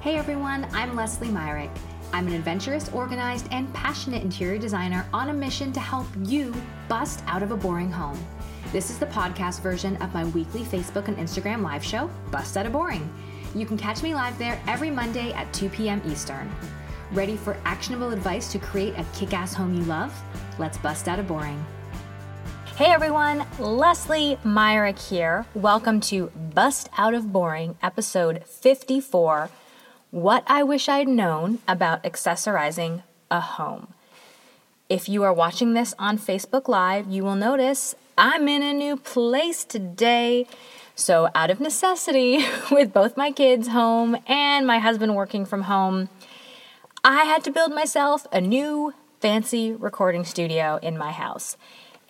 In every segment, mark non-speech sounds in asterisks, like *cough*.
Hey everyone, I'm Leslie Myrick. I'm an adventurous, organized, and passionate interior designer on a mission to help you bust out of a boring home. This is the podcast version of my weekly Facebook and Instagram live show, Bust Out of Boring. You can catch me live there every Monday at 2 p.m. Eastern. Ready for actionable advice to create a kick ass home you love? Let's bust out of boring. Hey everyone, Leslie Myrick here. Welcome to Bust Out of Boring, episode 54 What I Wish I'd Known About Accessorizing a Home. If you are watching this on Facebook Live, you will notice I'm in a new place today. So, out of necessity, *laughs* with both my kids home and my husband working from home, I had to build myself a new fancy recording studio in my house.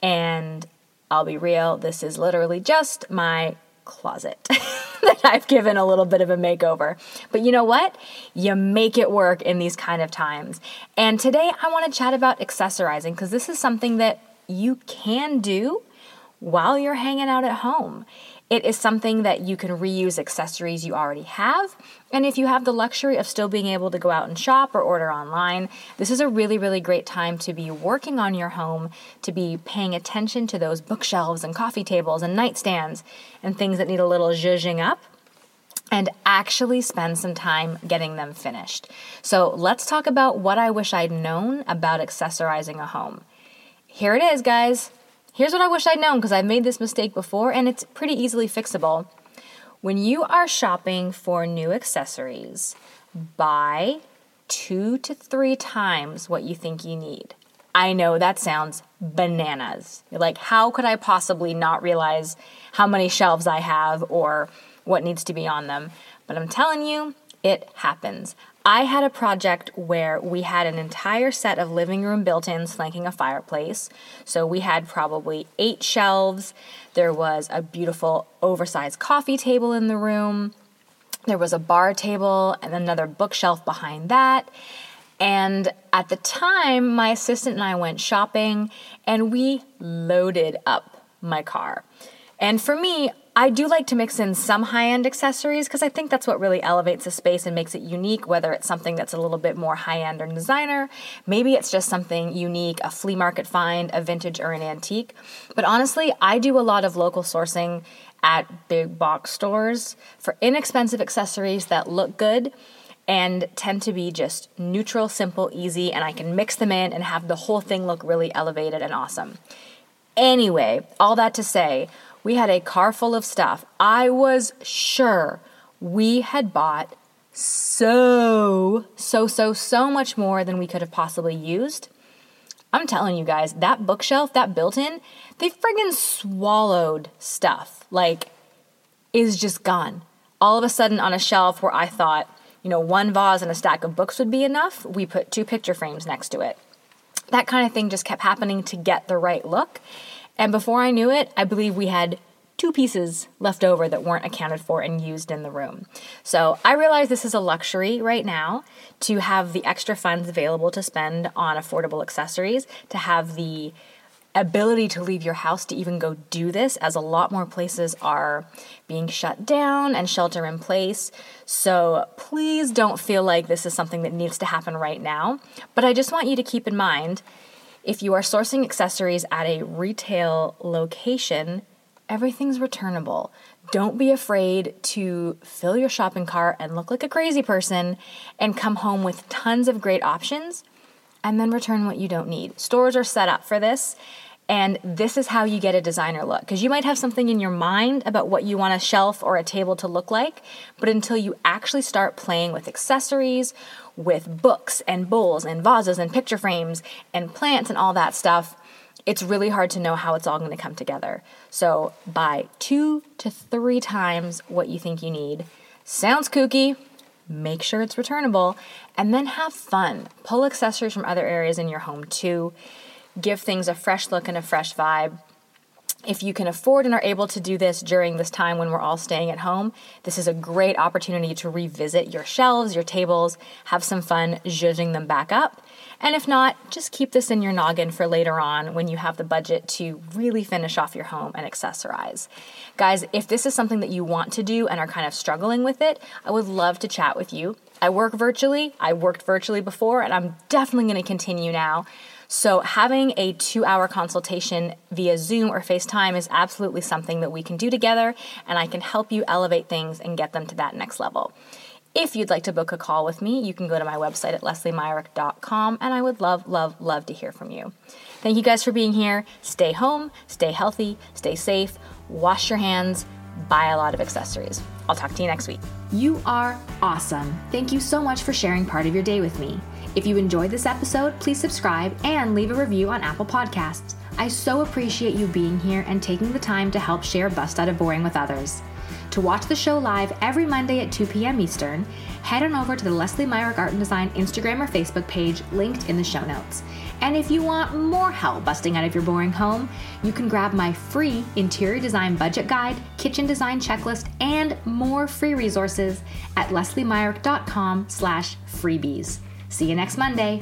And I'll be real, this is literally just my closet *laughs* that I've given a little bit of a makeover. But you know what? You make it work in these kind of times. And today I want to chat about accessorizing because this is something that you can do while you're hanging out at home. It is something that you can reuse accessories you already have. And if you have the luxury of still being able to go out and shop or order online, this is a really, really great time to be working on your home, to be paying attention to those bookshelves and coffee tables and nightstands and things that need a little zhuzhing up and actually spend some time getting them finished. So let's talk about what I wish I'd known about accessorizing a home. Here it is, guys. Here's what I wish I'd known because I've made this mistake before and it's pretty easily fixable. When you are shopping for new accessories, buy two to three times what you think you need. I know that sounds bananas. You're like, how could I possibly not realize how many shelves I have or what needs to be on them? But I'm telling you, it happens. I had a project where we had an entire set of living room built ins flanking a fireplace. So we had probably eight shelves. There was a beautiful oversized coffee table in the room. There was a bar table and another bookshelf behind that. And at the time, my assistant and I went shopping and we loaded up my car. And for me, I do like to mix in some high end accessories because I think that's what really elevates a space and makes it unique, whether it's something that's a little bit more high end or designer. Maybe it's just something unique, a flea market find, a vintage, or an antique. But honestly, I do a lot of local sourcing at big box stores for inexpensive accessories that look good and tend to be just neutral, simple, easy, and I can mix them in and have the whole thing look really elevated and awesome. Anyway, all that to say, we had a car full of stuff. I was sure we had bought so, so, so, so much more than we could have possibly used. I'm telling you guys, that bookshelf, that built in, they friggin' swallowed stuff. Like, is just gone. All of a sudden, on a shelf where I thought, you know, one vase and a stack of books would be enough, we put two picture frames next to it. That kind of thing just kept happening to get the right look. And before I knew it, I believe we had two pieces left over that weren't accounted for and used in the room. So I realize this is a luxury right now to have the extra funds available to spend on affordable accessories, to have the ability to leave your house to even go do this, as a lot more places are being shut down and shelter in place. So please don't feel like this is something that needs to happen right now. But I just want you to keep in mind if you are sourcing accessories at a retail location, everything's returnable. Don't be afraid to fill your shopping cart and look like a crazy person and come home with tons of great options and then return what you don't need. Stores are set up for this. And this is how you get a designer look. Because you might have something in your mind about what you want a shelf or a table to look like, but until you actually start playing with accessories with books and bowls and vases and picture frames and plants and all that stuff, it's really hard to know how it's all going to come together. So buy two to three times what you think you need. Sounds kooky. Make sure it's returnable and then have fun. Pull accessories from other areas in your home too. Give things a fresh look and a fresh vibe. If you can afford and are able to do this during this time when we're all staying at home, this is a great opportunity to revisit your shelves, your tables, have some fun zhuzhing them back up. And if not, just keep this in your noggin for later on when you have the budget to really finish off your home and accessorize. Guys, if this is something that you want to do and are kind of struggling with it, I would love to chat with you. I work virtually, I worked virtually before, and I'm definitely going to continue now. So, having a two hour consultation via Zoom or FaceTime is absolutely something that we can do together, and I can help you elevate things and get them to that next level. If you'd like to book a call with me, you can go to my website at lesliemyrick.com, and I would love, love, love to hear from you. Thank you guys for being here. Stay home, stay healthy, stay safe, wash your hands, buy a lot of accessories. I'll talk to you next week. You are awesome. Thank you so much for sharing part of your day with me. If you enjoyed this episode, please subscribe and leave a review on Apple Podcasts. I so appreciate you being here and taking the time to help share Bust Out of Boring with others. To watch the show live every Monday at 2 p.m. Eastern, head on over to the Leslie Myrick Art and Design Instagram or Facebook page linked in the show notes. And if you want more help busting out of your boring home, you can grab my free interior design budget guide, kitchen design checklist, and more free resources at lesliemyrick.com slash freebies. See you next Monday.